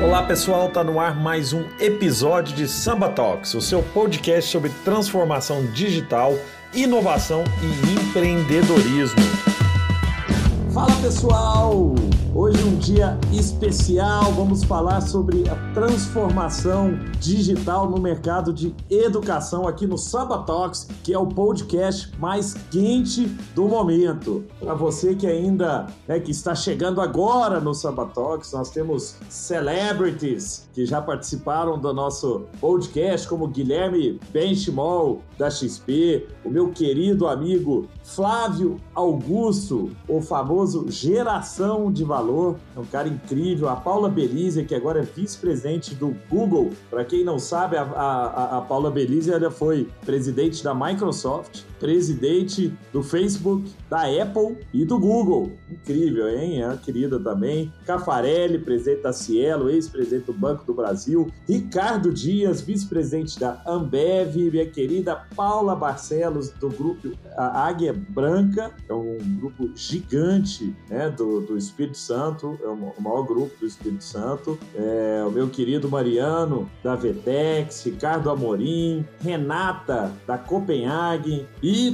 Olá pessoal, tá no ar mais um episódio de Samba Talks, o seu podcast sobre transformação digital, inovação e empreendedorismo. Fala pessoal! Hoje um dia especial, vamos falar sobre a transformação digital no mercado de educação aqui no Samba Talks, que é o podcast mais quente do momento. Para você que ainda né, que está chegando agora no Samba Talks, nós temos celebrities que já participaram do nosso podcast, como Guilherme Benchimol da XP, o meu querido amigo Flávio Augusto, o famoso Geração de Valor, é um cara incrível. A Paula Belize, que agora é vice-presidente do Google. Para quem não sabe, a, a, a Paula Belize ela foi presidente da Microsoft, presidente do Facebook, da Apple e do Google. Incrível, hein? É querida também. Cafarelli, presidente da Cielo, ex-presidente do Banco do Brasil. Ricardo Dias, vice-presidente da Ambev. Minha querida Paula Barcelos, do grupo Águia Branca, é um grupo gigante né, do, do Espírito Santo, é o maior grupo do Espírito Santo. É, o meu querido Mariano, da Vetex, Ricardo Amorim, Renata, da Copenhague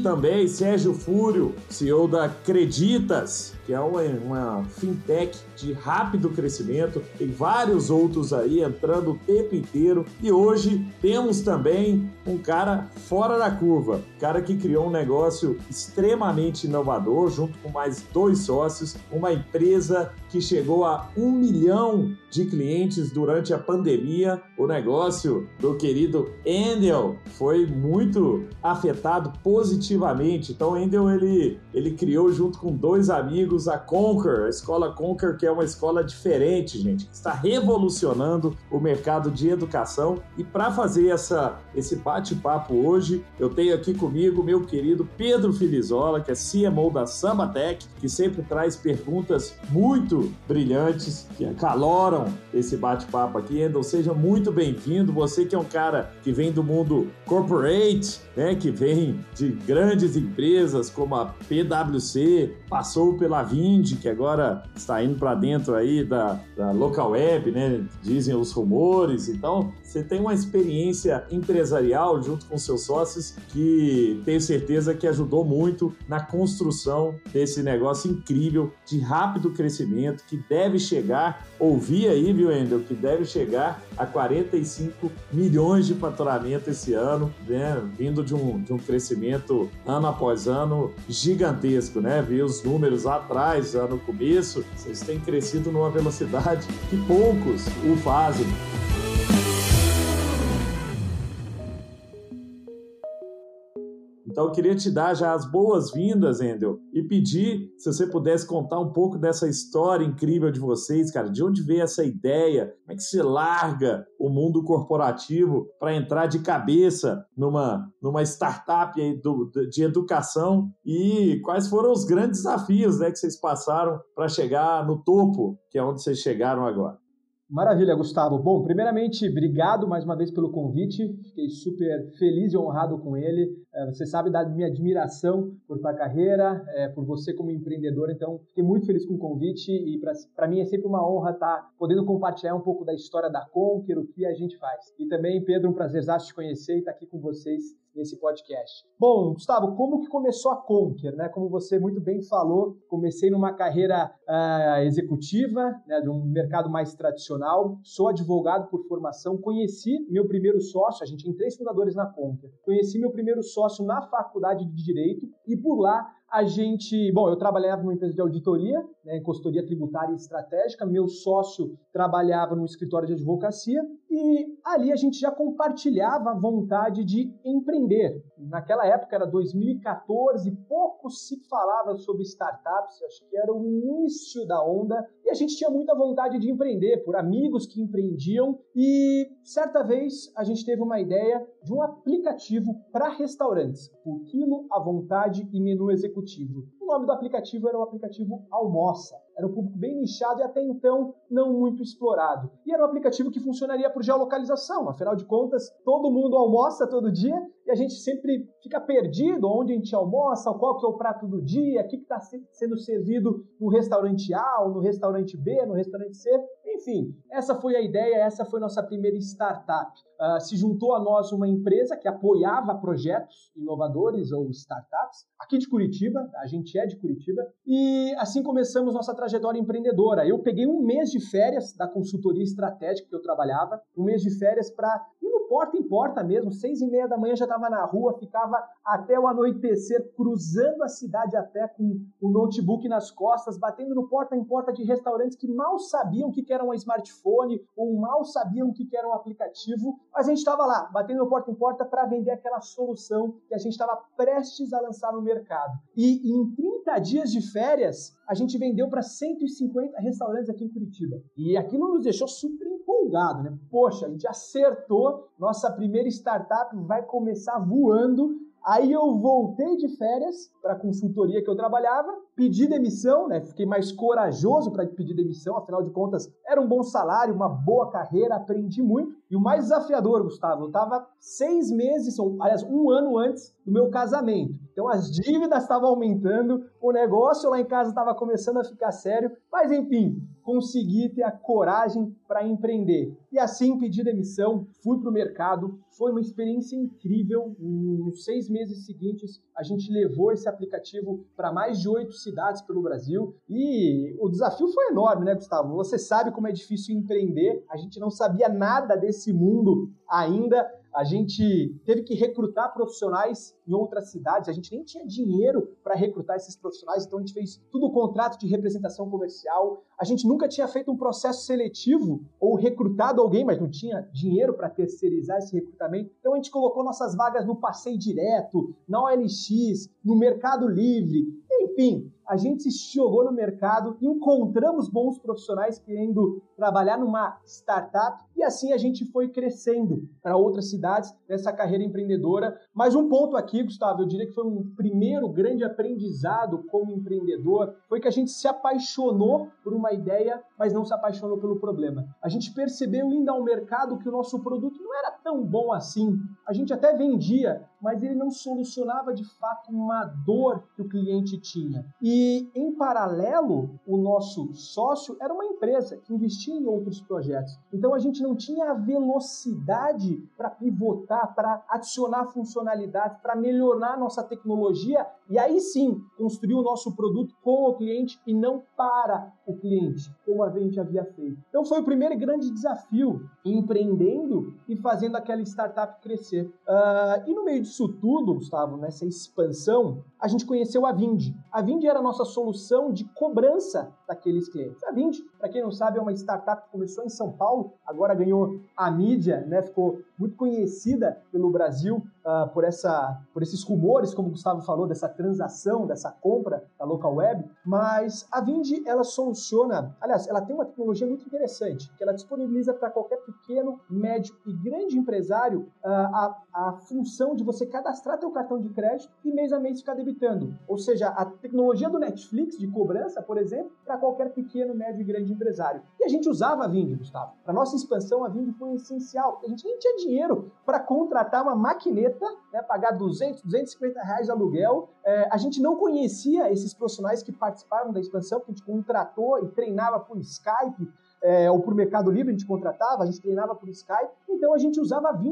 também Sérgio Fúrio, CEO da Creditas, que é uma, uma, fintech de rápido crescimento. Tem vários outros aí entrando o tempo inteiro. E hoje temos também um cara fora da curva, cara que criou um negócio extremamente inovador, junto com mais dois sócios, uma empresa que chegou a um milhão de clientes durante a pandemia. O negócio do querido Endel foi muito afetado positivamente. Então, Endel ele, ele criou junto com dois amigos a Conquer, a escola Conquer, que é uma escola diferente, gente, que está revolucionando o mercado de educação. E para fazer essa, esse bate-papo hoje, eu tenho aqui comigo meu querido Pedro Filizola, que é CMO da Sambatec, que sempre traz perguntas muito brilhantes que acaloram esse bate-papo aqui. Endel, seja muito bem-vindo. Você que é um cara que vem do mundo corporate, né, que vem de grandes empresas como a PwC, passou pela Que agora está indo para dentro aí da, da local web, né, dizem os rumores. Então, você tem uma experiência empresarial junto com seus sócios que tenho certeza que ajudou muito na construção desse negócio incrível de rápido crescimento que deve chegar, ouvi aí, viu, Endel, que deve chegar a 45 milhões de faturamento esse ano, né, vindo de um, de um crescimento ano após ano gigantesco, né? Ver os números lá atrás, no começo, vocês têm crescido numa velocidade que poucos o fazem. Então eu queria te dar já as boas-vindas, Endel, e pedir se você pudesse contar um pouco dessa história incrível de vocês, cara. De onde veio essa ideia? Como é que você larga o mundo corporativo para entrar de cabeça numa, numa startup de educação? E quais foram os grandes desafios né, que vocês passaram para chegar no topo, que é onde vocês chegaram agora? Maravilha, Gustavo. Bom, primeiramente, obrigado mais uma vez pelo convite. Fiquei super feliz e honrado com ele. É, você sabe da minha admiração por tua carreira, é, por você como empreendedor. Então, fiquei muito feliz com o convite e para mim é sempre uma honra estar podendo compartilhar um pouco da história da Conquer, o que a gente faz. E também, Pedro, um prazer te conhecer e estar aqui com vocês nesse podcast. Bom, Gustavo, como que começou a Conquer? Né? Como você muito bem falou, comecei numa carreira uh, executiva, né, de um mercado mais tradicional. Sou advogado por formação. Conheci meu primeiro sócio, a gente tem três fundadores na Conquer. Conheci meu primeiro sócio na faculdade de Direito e por lá a gente, bom, eu trabalhava numa empresa de auditoria, né, em consultoria tributária e estratégica, meu sócio trabalhava no escritório de advocacia e ali a gente já compartilhava a vontade de empreender. Naquela época era 2014, pouco se falava sobre startups, acho que era o início da onda, e a gente tinha muita vontade de empreender por amigos que empreendiam e certa vez a gente teve uma ideia de um aplicativo para restaurantes, por quilo à vontade e menu executivo. O nome do aplicativo era o aplicativo Almoça. era um público bem nichado e até então não muito explorado. E era um aplicativo que funcionaria por geolocalização, afinal de contas, todo mundo almoça todo dia e a gente sempre fica perdido onde a gente almoça, qual que é o prato do dia, o que está sendo servido no restaurante A, no restaurante B, no restaurante C. Enfim, essa foi a ideia, essa foi nossa primeira startup. Uh, se juntou a nós uma empresa que apoiava projetos inovadores ou startups, aqui de Curitiba, a gente de Curitiba, e assim começamos nossa trajetória empreendedora. Eu peguei um mês de férias da consultoria estratégica que eu trabalhava, um mês de férias para no porta em porta mesmo, seis e meia da manhã já estava na rua, ficava até o anoitecer cruzando a cidade a pé com o notebook nas costas, batendo no porta em porta de restaurantes que mal sabiam o que era um smartphone ou mal sabiam o que era um aplicativo, mas a gente estava lá, batendo no porta em porta para vender aquela solução que a gente estava prestes a lançar no mercado. E em 30 dias de férias, a gente vendeu para 150 restaurantes aqui em Curitiba. E aquilo nos deixou super empolgado, né? Poxa, a gente acertou, nossa primeira startup vai começar voando. Aí eu voltei de férias para a consultoria que eu trabalhava, pedi demissão, né? Fiquei mais corajoso para pedir demissão, afinal de contas, era um bom salário, uma boa carreira, aprendi muito. E o mais desafiador, Gustavo, eu estava seis meses, aliás, um ano antes do meu casamento. Então as dívidas estavam aumentando, o negócio lá em casa estava começando a ficar sério, mas enfim, consegui ter a coragem para empreender. E assim pedi demissão, fui para o mercado, foi uma experiência incrível. Nos seis meses seguintes, a gente levou esse aplicativo para mais de oito cidades pelo Brasil. E o desafio foi enorme, né, Gustavo? Você sabe como é difícil empreender, a gente não sabia nada desse mundo ainda a gente teve que recrutar profissionais em outras cidades, a gente nem tinha dinheiro para recrutar esses profissionais, então a gente fez tudo o contrato de representação comercial. A gente nunca tinha feito um processo seletivo ou recrutado alguém, mas não tinha dinheiro para terceirizar esse recrutamento. Então a gente colocou nossas vagas no Passeio Direto, na OLX, no Mercado Livre, enfim, a gente se jogou no mercado, encontramos bons profissionais querendo trabalhar numa startup e assim a gente foi crescendo para outras cidades nessa carreira empreendedora. Mas um ponto aqui, Gustavo, eu diria que foi um primeiro grande aprendizado como empreendedor, foi que a gente se apaixonou por uma ideia, mas não se apaixonou pelo problema. A gente percebeu indo ao mercado que o nosso produto não era tão bom assim. A gente até vendia, mas ele não solucionava de fato uma dor que o cliente tinha. E em paralelo, o nosso sócio era uma empresa que investia em outros projetos. Então a gente não tinha a velocidade para pivotar, para adicionar funcionalidades, para melhorar nossa tecnologia e aí sim construir o nosso produto com o cliente e não para o cliente, como a gente havia feito. Então foi o primeiro grande desafio, empreendendo e fazendo aquela startup crescer. Uh, e no meio disso tudo, Gustavo, nessa expansão, a gente conheceu a Vind. A Vind era a nossa solução de cobrança daqueles clientes. A Vind, para quem não sabe, é uma startup que começou em São Paulo, agora ganhou a mídia, né? ficou muito conhecida pelo Brasil uh, por, essa, por esses rumores, como o Gustavo falou, dessa transação, dessa compra da local web. Mas a Vind, ela soluciona, aliás, ela tem uma tecnologia muito interessante, que ela disponibiliza para qualquer pequeno, médio e grande empresário uh, a, a função de você cadastrar teu cartão de crédito e mês a mês ficar debitando. Ou seja, a tecnologia do Netflix de cobrança, por exemplo, para qualquer pequeno, médio e grande empresário. E a gente usava a Vind, Gustavo. Para nossa expansão, a Vind foi essencial, a gente nem tinha dinheiro para contratar uma maquineta, né, pagar 200, 250 reais de aluguel. É, a gente não conhecia esses profissionais que participaram da expansão, que a gente contratou e treinava por Skype, é, ou por Mercado Livre, a gente contratava, a gente treinava por Skype, então a gente usava a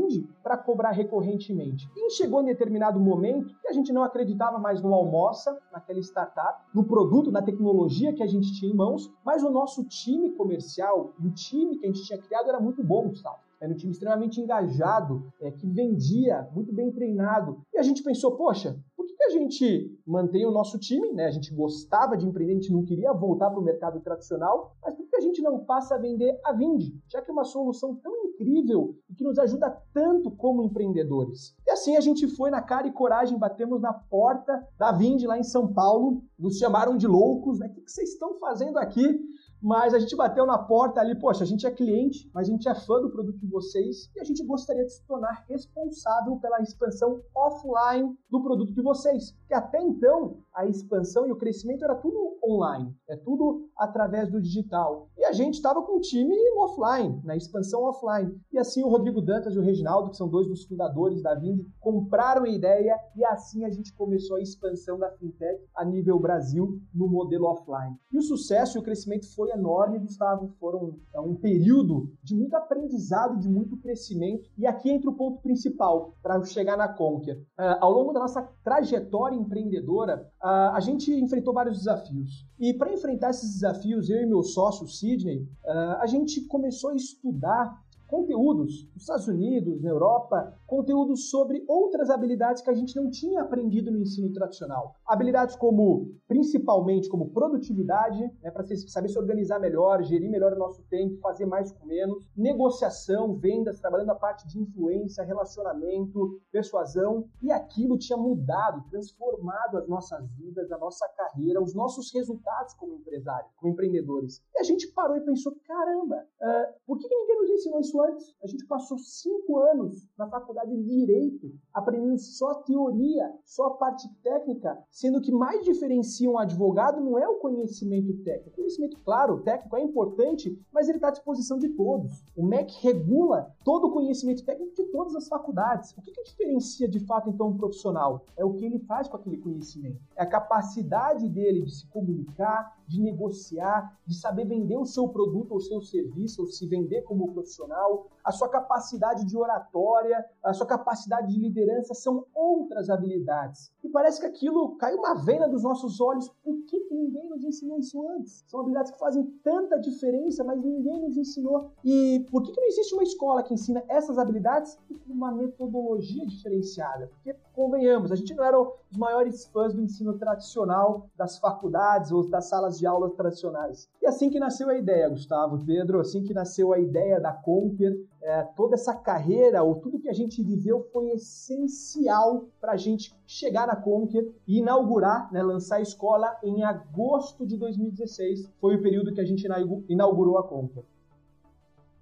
para cobrar recorrentemente. E chegou em determinado momento que a gente não acreditava mais no almoça, naquela startup, no produto, na tecnologia que a gente tinha em mãos, mas o nosso time comercial e o time que a gente tinha criado era muito bom, Gustavo. Era um time extremamente engajado, é, que vendia, muito bem treinado. E a gente pensou, poxa, que a gente mantém o nosso time, né? A gente gostava de empreender, a gente não queria voltar para o mercado tradicional, mas por que a gente não passa a vender a Vind, já que é uma solução tão incrível e que nos ajuda tanto como empreendedores? E assim a gente foi na cara e coragem, batemos na porta da Vind lá em São Paulo, nos chamaram de loucos, né? O que vocês estão fazendo aqui? Mas a gente bateu na porta ali, poxa, a gente é cliente, mas a gente é fã do produto de vocês e a gente gostaria de se tornar responsável pela expansão offline do produto de vocês. Que até então a expansão e o crescimento era tudo online, é tudo através do digital. E a gente estava com o time offline, na expansão offline. E assim o Rodrigo Dantas e o Reginaldo, que são dois dos fundadores da Vind, compraram a ideia e assim a gente começou a expansão da fintech a nível Brasil no modelo offline. E o sucesso e o crescimento foi enorme, Gustavo. Foram é, um período de muito aprendizado de muito crescimento. E aqui entra o ponto principal para chegar na Conquer. Uh, ao longo da nossa trajetória empreendedora, uh, a gente enfrentou vários desafios. E para enfrentar esses desafios, eu e meu sócio, Sidney, uh, a gente começou a estudar conteúdos nos Estados Unidos, na Europa, conteúdos sobre outras habilidades que a gente não tinha aprendido no ensino tradicional. Habilidades como, principalmente, como produtividade, né, para saber se organizar melhor, gerir melhor o nosso tempo, fazer mais com menos, negociação, vendas, trabalhando a parte de influência, relacionamento, persuasão, e aquilo tinha mudado, transformado as nossas vidas, a nossa carreira, os nossos resultados como empresário, como empreendedores. E a gente parou e pensou, caramba, uh, por que, que ninguém nos ensinou isso antes. A gente passou cinco anos na faculdade de Direito, aprendendo só a teoria, só a parte técnica, sendo que mais diferencia um advogado não é o conhecimento técnico. O conhecimento, claro, técnico é importante, mas ele está à disposição de todos. O MEC regula todo o conhecimento técnico de todas as faculdades. O que, que diferencia de fato então um profissional? É o que ele faz com aquele conhecimento. É a capacidade dele de se comunicar, de negociar, de saber vender o seu produto ou seu serviço, ou se vender como profissional, a sua capacidade de oratória, a sua capacidade de liderança são outras habilidades. E parece que aquilo caiu uma venda dos nossos olhos. Por que, que ninguém nos ensinou isso antes? São habilidades que fazem tanta diferença, mas ninguém nos ensinou. E por que, que não existe uma escola que ensina essas habilidades e com uma metodologia diferenciada? Porque, convenhamos, a gente não era os maiores fãs do ensino tradicional das faculdades ou das salas de aula tradicionais. E assim que nasceu a ideia, Gustavo, Pedro, assim que nasceu a ideia da Conquer, é, toda essa carreira, ou tudo que a gente viveu foi essencial para a gente chegar na Conquer e inaugurar, né, lançar a escola em agosto de 2016. Foi o período que a gente inaugurou a Conquer.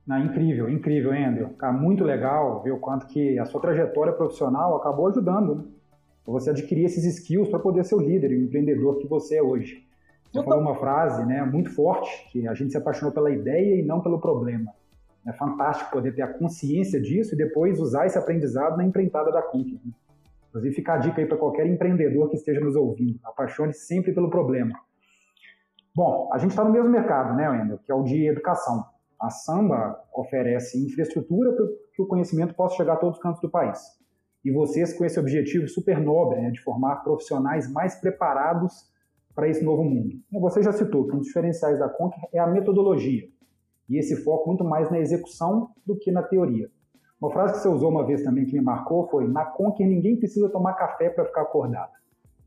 Não, incrível, incrível, Andrew. Cara, muito legal ver o quanto que a sua trajetória profissional acabou ajudando, né? Você adquirir esses skills para poder ser o líder e o empreendedor que você é hoje. Você falou uma frase né, muito forte, que a gente se apaixonou pela ideia e não pelo problema. É fantástico poder ter a consciência disso e depois usar esse aprendizado na empreitada da Conquer. Né? Inclusive, fica a dica aí para qualquer empreendedor que esteja nos ouvindo. Apaixone sempre pelo problema. Bom, a gente está no mesmo mercado, né, Wendel, que é o de educação. A Samba oferece infraestrutura para que o conhecimento possa chegar a todos os cantos do país. E vocês, com esse objetivo super nobre né, de formar profissionais mais preparados para esse novo mundo. Você já citou que um dos diferenciais da Conquer é a metodologia e esse foco muito mais na execução do que na teoria. Uma frase que você usou uma vez também que me marcou foi: na Conquer ninguém precisa tomar café para ficar acordado.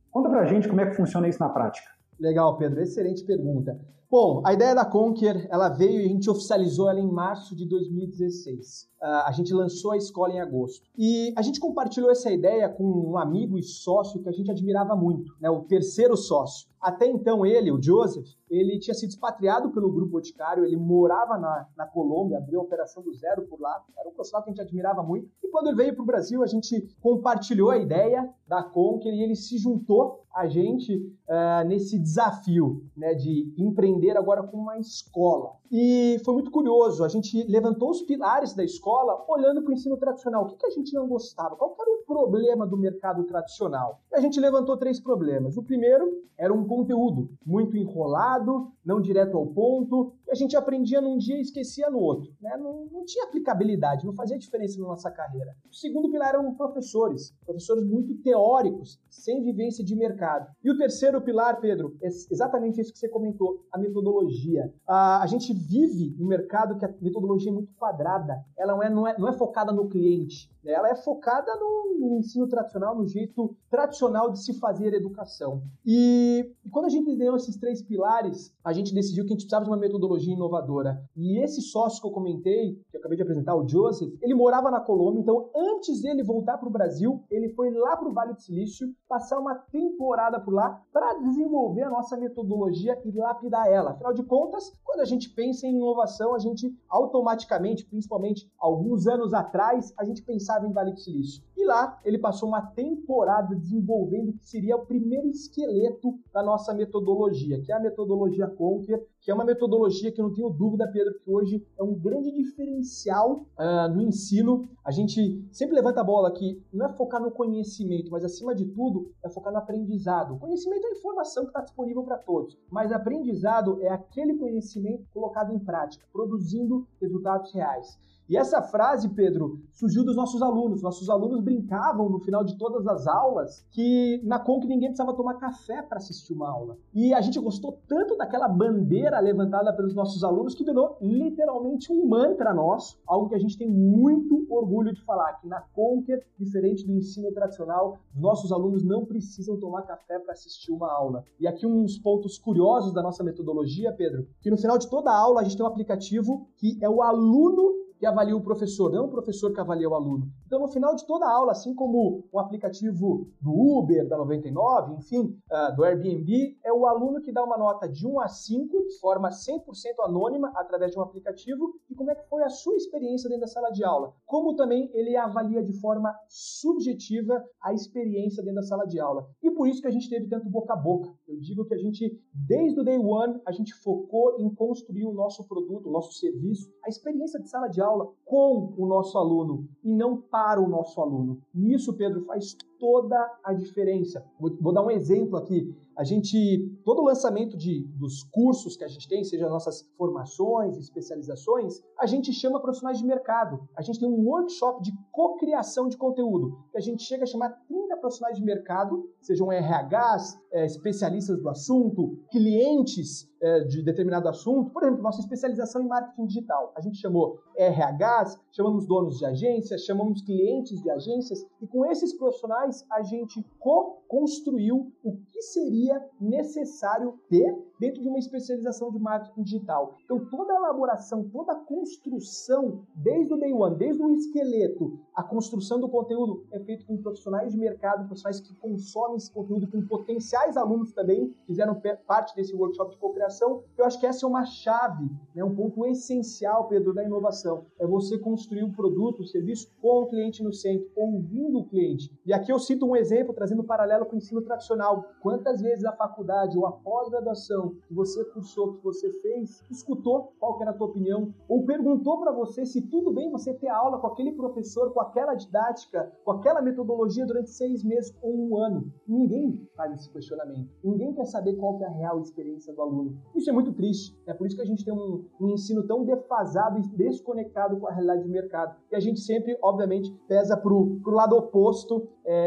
Conta pra gente como é que funciona isso na prática. Legal, Pedro, excelente pergunta. Bom, a ideia da Conquer, ela veio e a gente oficializou ela em março de 2016. Ah, a gente lançou a escola em agosto. E a gente compartilhou essa ideia com um amigo e sócio que a gente admirava muito, né, o terceiro sócio. Até então ele, o Joseph, ele tinha sido expatriado pelo Grupo Boticário, ele morava na, na Colômbia, abriu a operação do zero por lá, era um profissional que a gente admirava muito. E quando ele veio para o Brasil, a gente compartilhou a ideia da Conquer e ele se juntou a gente uh, nesse desafio né, de empreender agora com uma escola. E foi muito curioso, a gente levantou os pilares da escola olhando para o ensino tradicional. O que, que a gente não gostava? Qual era o problema do mercado tradicional? E a gente levantou três problemas. O primeiro era um conteúdo muito enrolado, não direto ao ponto, e a gente aprendia num dia e esquecia no outro. Né? Não, não tinha aplicabilidade, não fazia diferença na nossa carreira. O segundo pilar eram professores, professores muito teóricos, sem vivência de mercado. E o terceiro pilar, Pedro, é exatamente isso que você comentou, a metodologia. A, a gente vive um mercado que a metodologia é muito quadrada, ela não é, não é, não é focada no cliente, né? ela é focada no, no ensino tradicional, no jeito tradicional de se fazer educação. E, e quando a gente deu esses três pilares, a gente decidiu que a gente precisava de uma metodologia inovadora. E esse sócio que eu comentei, que eu acabei de apresentar, o Joseph, ele morava na Colômbia, então antes dele voltar para o Brasil, ele foi lá para o Vale do Silício, passar uma temporada por lá para desenvolver a nossa metodologia e lapidar ela. Afinal de contas, quando a gente pensa em inovação, a gente automaticamente, principalmente alguns anos atrás, a gente pensava em Vale do Silício. E lá ele passou uma temporada desenvolvendo o que seria o primeiro esqueleto da nossa metodologia, que é a metodologia Conquer, que é uma metodologia que eu não tenho dúvida, Pedro, que hoje é um grande diferencial uh, no ensino. A gente sempre levanta a bola que não é focar no conhecimento, mas acima de tudo é focar no aprendizado. O conhecimento é a informação que está disponível para todos, mas aprendizado é aquele conhecimento colocado em prática, produzindo resultados reais. E essa frase, Pedro, surgiu dos nossos alunos. Nossos alunos brincavam no final de todas as aulas que na Conc ninguém precisava tomar café para assistir uma aula. E a gente gostou tanto daquela bandeira levantada pelos nossos alunos que virou literalmente um mantra nosso, algo que a gente tem muito orgulho de falar, que na Conquer, diferente do ensino tradicional, nossos alunos não precisam tomar café para assistir uma aula. E aqui uns pontos curiosos da nossa metodologia, Pedro, que no final de toda a aula a gente tem um aplicativo que é o aluno que avalia o professor, não o professor que avalia o aluno. Então, no final de toda aula, assim como o aplicativo do Uber, da 99, enfim, uh, do Airbnb, é o aluno que dá uma nota de 1 a 5, de forma 100% anônima, através de um aplicativo, e como é que foi a sua experiência dentro da sala de aula. Como também ele avalia de forma subjetiva a experiência dentro da sala de aula. E por isso que a gente teve tanto boca a boca. Eu digo que a gente, desde o day one, a gente focou em construir o nosso produto, o nosso serviço, a experiência de sala de aula aula com o nosso aluno e não para o nosso aluno. E isso, Pedro, faz toda a diferença. Vou, vou dar um exemplo aqui a gente, todo o lançamento de, dos cursos que a gente tem, seja nossas formações, especializações, a gente chama profissionais de mercado. A gente tem um workshop de cocriação de conteúdo, que a gente chega a chamar 30 profissionais de mercado, sejam RHs, é, especialistas do assunto, clientes é, de determinado assunto. Por exemplo, nossa especialização em marketing digital. A gente chamou RHs, chamamos donos de agências, chamamos clientes de agências, e com esses profissionais a gente co-construiu o que seria necessário ter dentro de uma especialização de marketing digital. Então, toda a elaboração, toda a construção, desde o day one, desde o esqueleto, a construção do conteúdo é feito com profissionais de mercado, profissionais que consomem esse conteúdo, com potenciais alunos também, fizeram parte desse workshop de cocriação. Eu acho que essa é uma chave, né, um ponto essencial, Pedro, da inovação. É você construir um produto, um serviço com o cliente no centro, ouvindo o cliente. E aqui eu cito um exemplo, trazendo um paralelo com o ensino tradicional. Quantas vezes a faculdade ou a pós-graduação que você cursou, que você fez, escutou qual era a tua opinião, ou perguntou para você se tudo bem você ter aula com aquele professor, com aquela didática, com aquela metodologia durante seis meses ou um ano. Ninguém faz esse questionamento. Ninguém quer saber qual que é a real experiência do aluno. Isso é muito triste. É por isso que a gente tem um, um ensino tão defasado e desconectado com a realidade de mercado. E a gente sempre, obviamente, pesa para o lado oposto, é,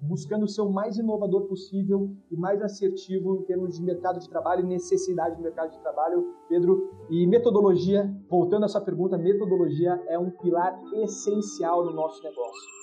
buscando ser o mais inovador possível e mais assertivo em termos de mercado de trabalho e necessidade do mercado de trabalho, Pedro. E metodologia, voltando à sua pergunta, metodologia é um pilar essencial no nosso negócio.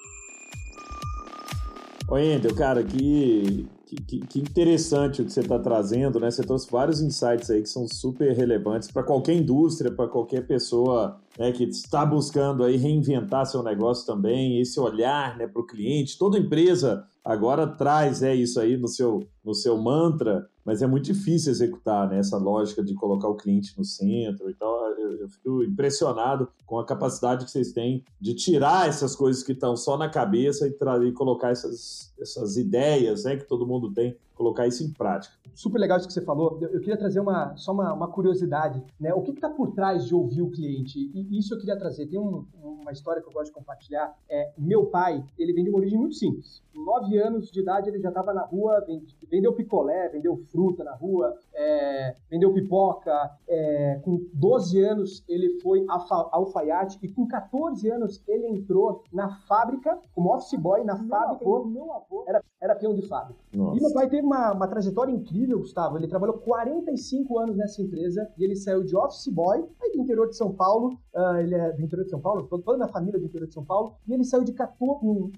Oi, Endel, cara, que, que, que, interessante o que você está trazendo, né? Você trouxe vários insights aí que são super relevantes para qualquer indústria, para qualquer pessoa né, que está buscando aí reinventar seu negócio também, esse olhar né, para o cliente. Toda empresa agora traz é, isso aí no seu, no seu mantra, mas é muito difícil executar né, essa lógica de colocar o cliente no centro. Então, eu, eu fico impressionado com a capacidade que vocês têm de tirar essas coisas que estão só na cabeça e, e colocar essas, essas ideias né, que todo mundo tem colocar isso em prática. Super legal isso que você falou. Eu queria trazer uma, só uma, uma curiosidade. Né? O que está por trás de ouvir o cliente? E isso eu queria trazer. Tem um, uma história que eu gosto de compartilhar. É, meu pai, ele vem de uma origem muito simples. Com nove anos de idade, ele já estava na rua, vendeu picolé, vendeu fruta na rua, é, vendeu pipoca. É, com 12 anos, ele foi alfaiate e com 14 anos, ele entrou na fábrica, como office boy na meu fábrica. Avô, meu avô era, era peão de fábrica. Nossa. E meu pai teve uma, uma trajetória incrível, Gustavo. Ele trabalhou 45 anos nessa empresa e ele saiu de office boy, aí do interior de São Paulo. Uh, ele é do interior de São Paulo, toda a minha família é do interior de São Paulo. E ele saiu de 14,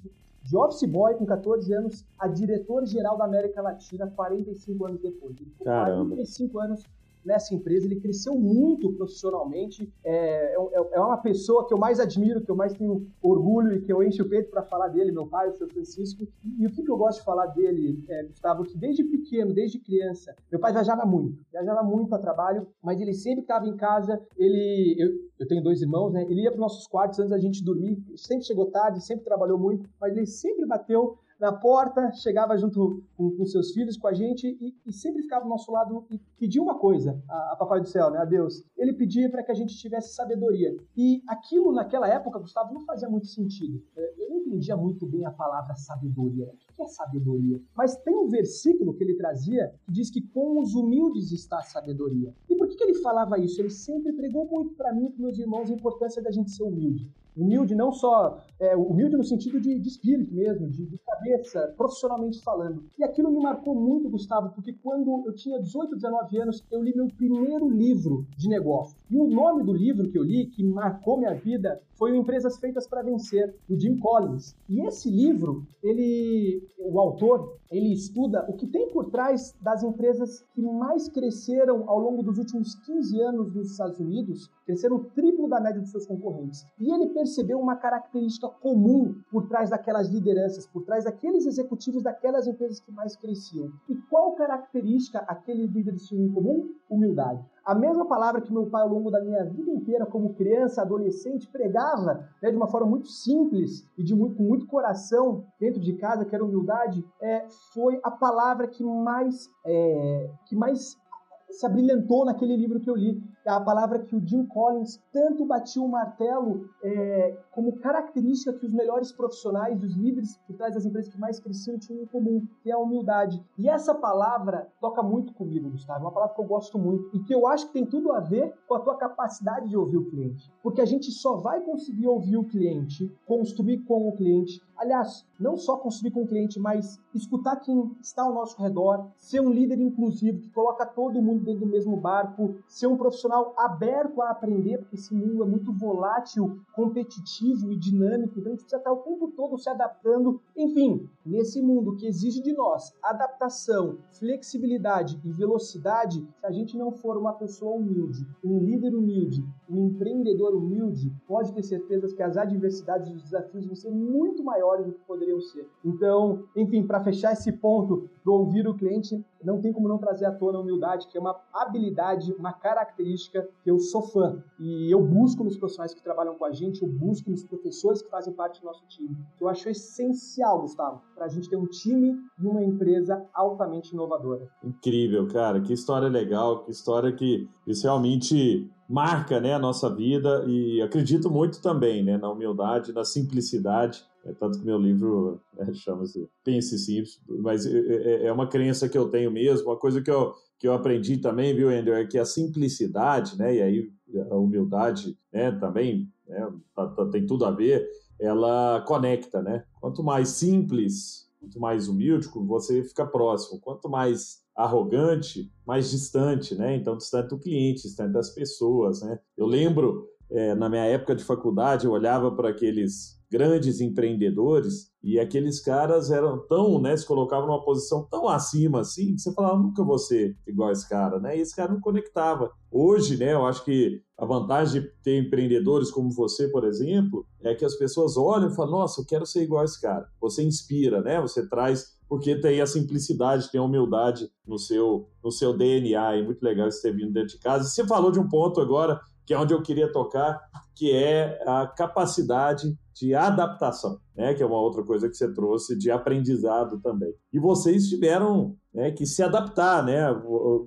de office boy com 14 anos a diretor-geral da América Latina 45 anos depois. Ele ficou Caramba. 45 anos nessa empresa, ele cresceu muito profissionalmente, é, é, é, uma pessoa que eu mais admiro, que eu mais tenho orgulho e que eu encho o peito para falar dele, meu pai, o seu Francisco. E, o que, eu gosto de falar dele, é, Gustavo, que desde pequeno, desde criança, meu pai viajava muito, viajava muito a trabalho, mas ele sempre estava em casa, ele, eu, eu tenho dois irmãos, né? Ele ia para os nossos quartos antes da gente dormir, sempre chegou tarde, sempre trabalhou muito, mas ele sempre bateu na porta, chegava junto com, com seus filhos, com a gente e, e, sempre ficava do nosso lado e pedia uma coisa a, a Papai do Céu, né, a Deus. Ele pedia para que a gente tivesse sabedoria. E aquilo naquela época, Gustavo, não fazia muito sentido. É, eu não entendia muito bem a palavra sabedoria. O que é sabedoria? Mas tem um versículo que ele trazia que diz que com os humildes está a sabedoria. E por que, que ele falava isso? Ele sempre pregou muito para mim e para meus irmãos a importância da gente ser humilde. Humilde não só, é, humilde no sentido de, de espírito mesmo, de, de, cabeça, profissionalmente falando. E aquilo me marcou muito, Gustavo, porque quando eu tinha 18, 19 anos, eu li meu primeiro livro de negócio. E o nome do livro que eu li, que marcou minha vida, foi o Empresas Feitas para Vencer, do Jim Collins. E esse livro, ele, o autor, ele estuda o que tem por trás das empresas que mais cresceram ao longo dos últimos 15 anos nos Estados Unidos, cresceram o triplo da média dos seus concorrentes. E ele percebeu uma característica comum por trás daquelas lideranças, por trás daqueles executivos daquelas empresas que mais cresciam. E qual característica aqueles líderes tinham em comum? Humildade. A mesma palavra que meu pai, ao longo da minha vida inteira, como criança, adolescente, pregava né, de uma forma muito simples e de muito, com muito coração dentro de casa, que era humildade, é, foi a palavra que mais, é, que mais se abrilhantou naquele livro que eu li. A palavra que o Jim Collins tanto batia o martelo é, como característica que os melhores profissionais, os líderes por trás das empresas que mais cresciam tinham em comum, que é a humildade. E essa palavra toca muito comigo, Gustavo. É uma palavra que eu gosto muito e que eu acho que tem tudo a ver com a tua capacidade de ouvir o cliente. Porque a gente só vai conseguir ouvir o cliente, construir com o cliente, Aliás, não só construir com o cliente, mas escutar quem está ao nosso redor, ser um líder inclusivo que coloca todo mundo dentro do mesmo barco, ser um profissional aberto a aprender, porque esse mundo é muito volátil, competitivo e dinâmico, então a gente precisa estar o tempo todo se adaptando. Enfim, nesse mundo que exige de nós adaptação, flexibilidade e velocidade, se a gente não for uma pessoa humilde, um líder humilde, um empreendedor humilde, pode ter certeza que as adversidades e os desafios vão ser muito maiores maiores do que poderiam ser. Então, enfim, para fechar esse ponto do ouvir o cliente, não tem como não trazer à tona a humildade, que é uma habilidade, uma característica que eu sou fã. E eu busco nos profissionais que trabalham com a gente, eu busco nos professores que fazem parte do nosso time. Eu acho essencial, Gustavo, para a gente ter um time e uma empresa altamente inovadora. Incrível, cara. Que história legal, que história que isso realmente marca né, a nossa vida e acredito muito também né, na humildade, na simplicidade é tanto que meu livro é, chama-se Pense Simples, mas é, é, é, uma crença que eu tenho mesmo, uma coisa que eu, que eu aprendi também, viu, Andrew, é que a simplicidade, né, e aí a humildade né, também né, tá, tá, tem tudo a ver, ela conecta, né? Quanto mais simples, quanto mais humilde, você fica próximo. Quanto mais arrogante, mais distante, né? Então, distante do cliente, distante das pessoas, né? Eu lembro, é, na minha época de faculdade, eu olhava para aqueles grandes empreendedores e aqueles caras eram tão, né, se colocavam numa posição tão acima assim, que você falava, nunca vou ser igual esse cara, né? E esse cara não conectava. Hoje, né, eu acho que a vantagem de ter empreendedores como você, por exemplo, é que as pessoas olham e falam, nossa, eu quero ser igual esse cara. Você inspira, né? Você traz porque tem a simplicidade, tem a humildade no seu, no seu DNA, e muito legal você ter vindo dentro de casa. Você falou de um ponto agora que é onde eu queria tocar, que é a capacidade de adaptação, né? que é uma outra coisa que você trouxe de aprendizado também. E vocês tiveram né, que se adaptar, né?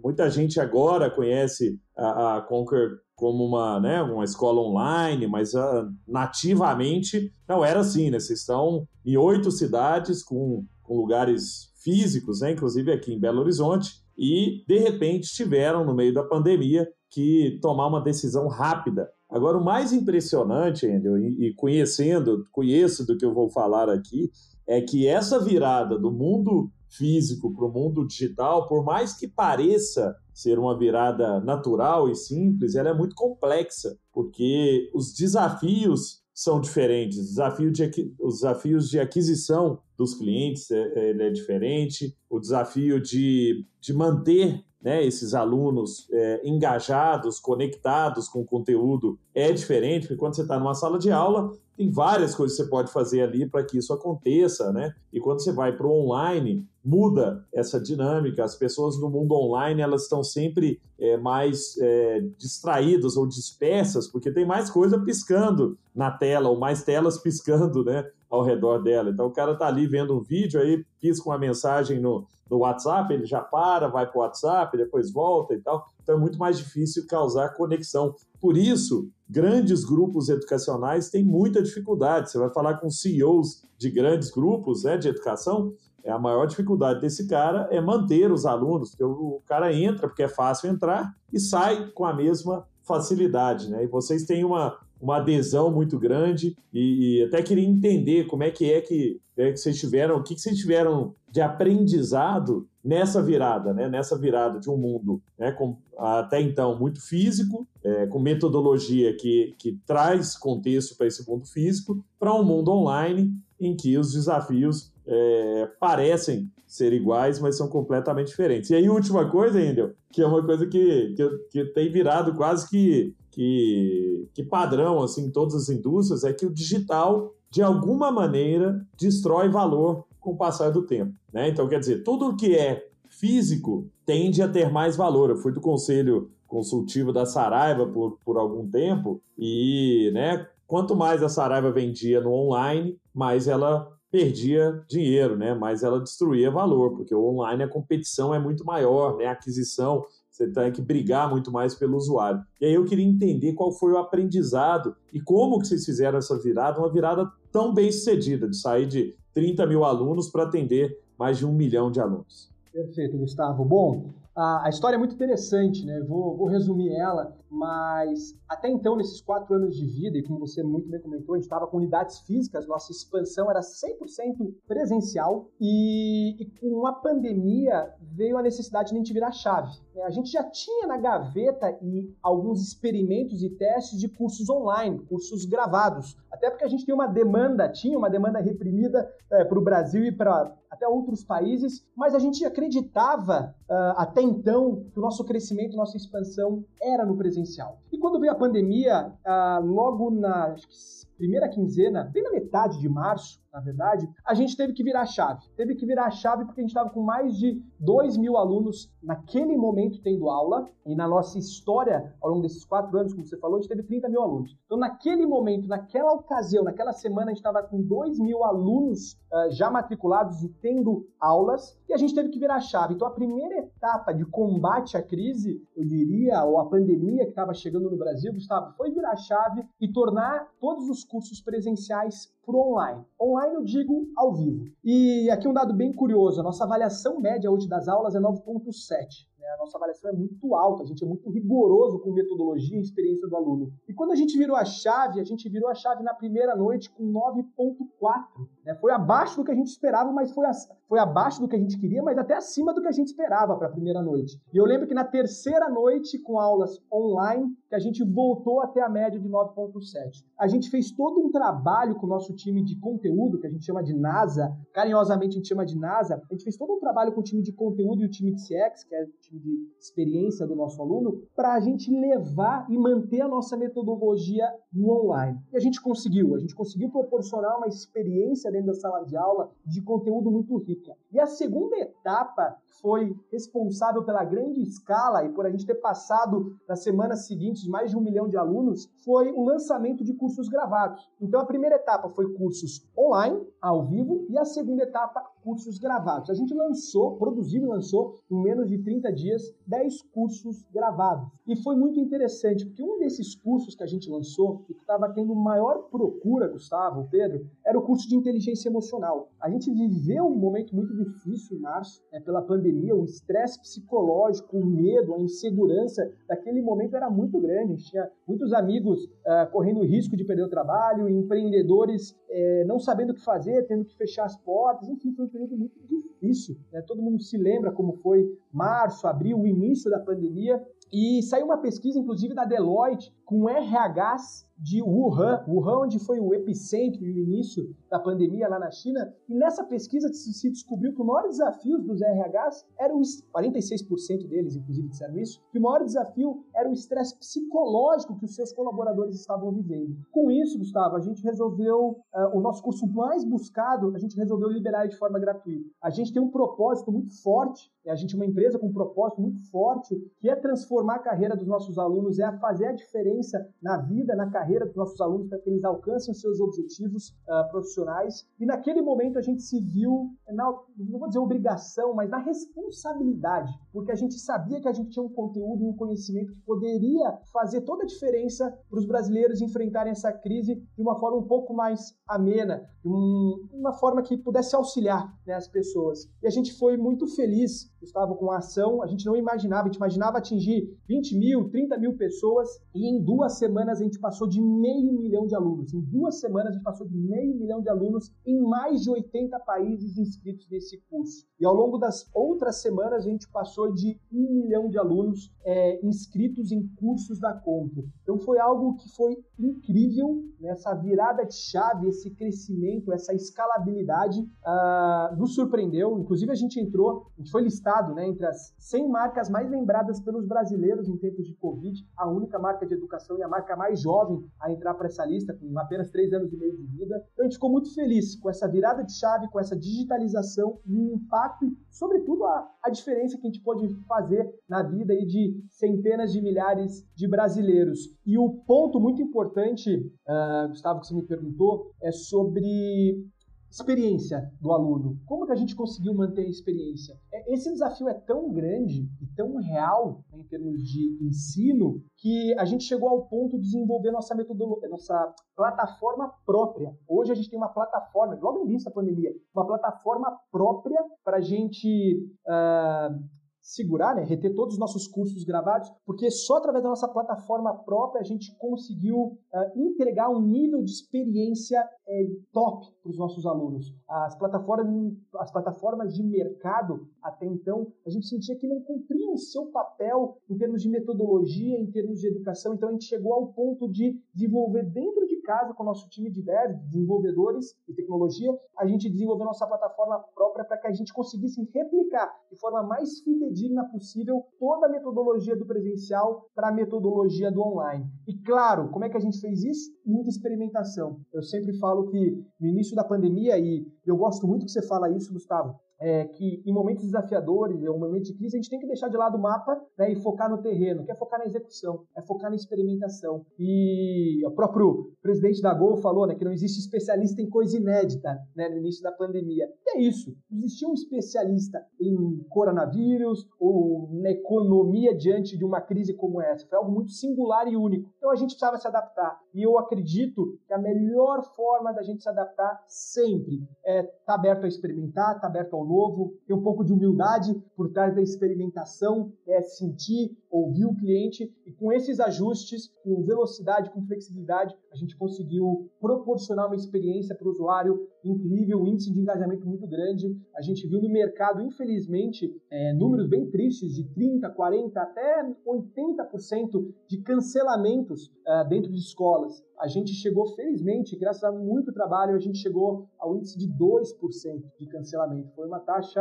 Muita gente agora conhece a, a Conquer como uma, né, uma escola online, mas uh, nativamente não era assim, né? Vocês estão em oito cidades com, com lugares físicos, né? inclusive aqui em Belo Horizonte, e de repente tiveram, no meio da pandemia, que tomar uma decisão rápida. Agora, o mais impressionante, Andrew, e conhecendo, conheço do que eu vou falar aqui, é que essa virada do mundo físico para o mundo digital, por mais que pareça ser uma virada natural e simples, ela é muito complexa, porque os desafios são diferentes. Desafio de, os desafios de aquisição dos clientes é, é, é diferente, o desafio de, de manter né, esses alunos é, engajados, conectados com o conteúdo é diferente, porque quando você está numa sala de aula, tem várias coisas que você pode fazer ali para que isso aconteça, né? E quando você vai para o online, muda essa dinâmica. As pessoas no mundo online elas estão sempre é, mais é, distraídas ou dispersas, porque tem mais coisa piscando na tela, ou mais telas piscando, né? Ao redor dela. Então o cara está ali vendo um vídeo, aí pisca uma mensagem no, no WhatsApp, ele já para, vai para o WhatsApp, depois volta e tal. Então é muito mais difícil causar conexão. Por isso, grandes grupos educacionais têm muita dificuldade. Você vai falar com CEOs de grandes grupos né, de educação, é a maior dificuldade desse cara é manter os alunos, porque o cara entra porque é fácil entrar e sai com a mesma facilidade, né? E vocês têm uma, uma adesão muito grande e, e até queria entender como é que é que, é que vocês tiveram, o que, que vocês tiveram de aprendizado nessa virada, né? Nessa virada de um mundo, né? Com, até então muito físico, é, com metodologia que, que traz contexto para esse mundo físico, para um mundo online em que os desafios é, parecem ser iguais, mas são completamente diferentes. E aí, última coisa, Endel, que é uma coisa que, que, que tem virado quase que, que, que padrão assim, em todas as indústrias, é que o digital, de alguma maneira, destrói valor com o passar do tempo. Né? Então, quer dizer, tudo que é físico tende a ter mais valor. Eu fui do conselho consultivo da Saraiva por, por algum tempo e, né, quanto mais a Saraiva vendia no online, mais ela perdia dinheiro, né? Mas ela destruía valor, porque o online a competição é muito maior, né? A aquisição, você tem que brigar muito mais pelo usuário. E aí eu queria entender qual foi o aprendizado e como que vocês fizeram essa virada, uma virada tão bem sucedida, de sair de 30 mil alunos para atender mais de um milhão de alunos. Perfeito, Gustavo. Bom, a, a história é muito interessante, né? Vou, vou, resumir ela, mas até então, nesses quatro anos de vida, e como você muito bem comentou, a gente estava com unidades físicas, nossa expansão era 100% presencial, e, e, com a pandemia veio a necessidade de a gente virar chave. Né? A gente já tinha na gaveta e alguns experimentos e testes de cursos online, cursos gravados, até porque a gente tem uma demanda, tinha uma demanda reprimida é, para o Brasil e para até outros países, mas a gente acreditava uh, até então que o nosso crescimento, nossa expansão era no presencial. E quando veio a pandemia, uh, logo na primeira quinzena, bem na metade de março, na verdade, a gente teve que virar a chave. Teve que virar a chave porque a gente estava com mais de 2 mil alunos naquele momento tendo aula, e na nossa história, ao longo desses quatro anos, como você falou, a gente teve 30 mil alunos. Então, naquele momento, naquela ocasião, naquela semana, a gente estava com 2 mil alunos uh, já matriculados e tendo aulas, e a gente teve que virar chave. Então, a primeira etapa de combate à crise, eu diria, ou à pandemia que estava chegando no Brasil, Gustavo, foi virar a chave e tornar todos os cursos presenciais para online. Online eu digo ao vivo. E aqui um dado bem curioso, a nossa avaliação média hoje das aulas é 9.7. Né? A nossa avaliação é muito alta, a gente é muito rigoroso com metodologia e experiência do aluno. E quando a gente virou a chave, a gente virou a chave na primeira noite com 9.4. Né? Foi abaixo do que a gente esperava, mas foi, a, foi abaixo do que a gente queria, mas até acima do que a gente esperava para a primeira noite. E eu lembro que na terceira noite, com aulas online, que a gente voltou até a média de 9.7. A gente fez todo um trabalho com o nosso time de conteúdo, que a gente chama de NASA, carinhosamente a gente chama de NASA, a gente fez todo um trabalho com o time de conteúdo e o time de CX, que é o time de experiência do nosso aluno, para a gente levar e manter a nossa metodologia no online. E a gente conseguiu, a gente conseguiu proporcionar uma experiência dentro da sala de aula de conteúdo muito rica. E a segunda etapa foi responsável pela grande escala e por a gente ter passado nas semanas seguintes de mais de um milhão de alunos, foi o lançamento de cursos gravados. Então a primeira etapa foi cursos online, ao vivo, e a segunda etapa, cursos gravados. A gente lançou, produziu e lançou, em menos de 30 dias, 10 cursos gravados. E foi muito interessante, porque um desses cursos que a gente lançou, e que estava tendo maior procura, Gustavo, Pedro, era o curso de inteligência emocional. A gente viveu um momento muito difícil em março, né, pela pandemia, o estresse psicológico, o medo, a insegurança daquele momento era muito grande. A gente tinha muitos amigos uh, correndo risco de perder o trabalho, empreendedores uh, não sabendo o que fazer, tendo que fechar as portas, enfim, foi um período muito difícil. Né? Todo mundo se lembra como foi março, abril, o início da pandemia. E saiu uma pesquisa, inclusive, da Deloitte, com RHs de Wuhan, Wuhan onde foi o epicentro e o início da pandemia lá na China, e nessa pesquisa se descobriu que o maior desafio dos RHs era o 46% deles, inclusive, disseram isso, que o maior desafio era o estresse psicológico que os seus colaboradores estavam vivendo. Com isso, Gustavo, a gente resolveu, uh, o nosso curso mais buscado, a gente resolveu liberar de forma gratuita. A gente tem um propósito muito forte, a gente é uma empresa com um propósito muito forte, que é transformar a carreira dos nossos alunos, é fazer a diferença na vida, na carreira dos nossos alunos, para que eles alcancem seus objetivos uh, profissionais. E naquele momento a gente se viu, na, não vou dizer obrigação, mas na responsabilidade, porque a gente sabia que a gente tinha um conteúdo e um conhecimento que poderia fazer toda a diferença para os brasileiros enfrentarem essa crise de uma forma um pouco mais amena, de um, uma forma que pudesse auxiliar né, as pessoas. E a gente foi muito feliz, Gustavo, com a ação. A gente não imaginava, a gente imaginava atingir 20 mil, 30 mil pessoas, e em duas semanas a gente passou de meio milhão de alunos. Em duas semanas a gente passou de meio milhão de alunos em mais de 80 países inscritos nesse curso. E ao longo das outras semanas a gente passou de um milhão de alunos é, inscritos em cursos da Conta. Então foi algo que foi incrível, né? essa virada de chave, esse crescimento, essa escalabilidade uh, nos surpreendeu. Inclusive a gente entrou, a gente foi né, entre as 100 marcas mais lembradas pelos brasileiros em tempos de Covid, a única marca de educação e a marca mais jovem a entrar para essa lista, com apenas 3 anos e meio de vida. Então a gente ficou muito feliz com essa virada de chave, com essa digitalização e o impacto e, sobretudo, a, a diferença que a gente pode fazer na vida aí de centenas de milhares de brasileiros. E o ponto muito importante, uh, Gustavo, que você me perguntou, é sobre experiência do aluno. Como que a gente conseguiu manter a experiência? É, esse desafio é tão grande e tão real né, em termos de ensino que a gente chegou ao ponto de desenvolver nossa metodologia, nossa plataforma própria. Hoje a gente tem uma plataforma, logo no início da pandemia, uma plataforma própria para a gente uh, segurar, né, reter todos os nossos cursos gravados, porque só através da nossa plataforma própria a gente conseguiu uh, entregar um nível de experiência é, top para os nossos alunos. As plataformas, as plataformas de mercado, até então, a gente sentia que não cumpriam o seu papel em termos de metodologia, em termos de educação, então a gente chegou ao ponto de desenvolver dentro de casa com o nosso time de dev, desenvolvedores e tecnologia, a gente desenvolveu nossa plataforma própria para que a gente conseguisse replicar de forma mais fidedigna possível toda a metodologia do presencial para a metodologia do online. E claro, como é que a gente fez isso? Muita experimentação. Eu sempre falo que no início da pandemia, e eu gosto muito que você fala isso, Gustavo, é, que em momentos desafiadores, em um momento de crise, a gente tem que deixar de lado o mapa né, e focar no terreno, que é focar na execução, é focar na experimentação. E o próprio presidente da Gol falou né, que não existe especialista em coisa inédita né, no início da pandemia. E é isso. Existia um especialista em coronavírus ou na economia diante de uma crise como essa. Foi algo muito singular e único. Então a gente precisava se adaptar. E eu acredito que a melhor forma da gente se adaptar sempre é estar tá aberto a experimentar, estar tá aberto ao novo, ter um pouco de humildade por trás da experimentação, é sentir, ouvir o cliente e com esses ajustes, com velocidade, com flexibilidade, a gente conseguiu proporcionar uma experiência para o usuário incrível, um índice de engajamento muito grande. A gente viu no mercado, infelizmente, é, números bem tristes de 30, 40, até 80% de cancelamentos uh, dentro de escolas. A gente chegou, felizmente, graças a muito trabalho, a gente chegou ao índice de 2% de cancelamento. Foi uma taxa,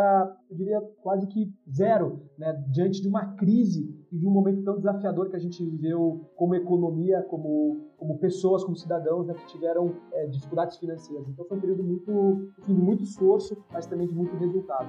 eu diria, quase que zero, né, diante de uma crise e de um momento tão desafiador que a gente viveu como economia, como, como pessoas, como cidadãos, né, que tiveram é, dificuldades financeiras. Então foi um período muito, enfim, de muito esforço, mas também de muito resultado.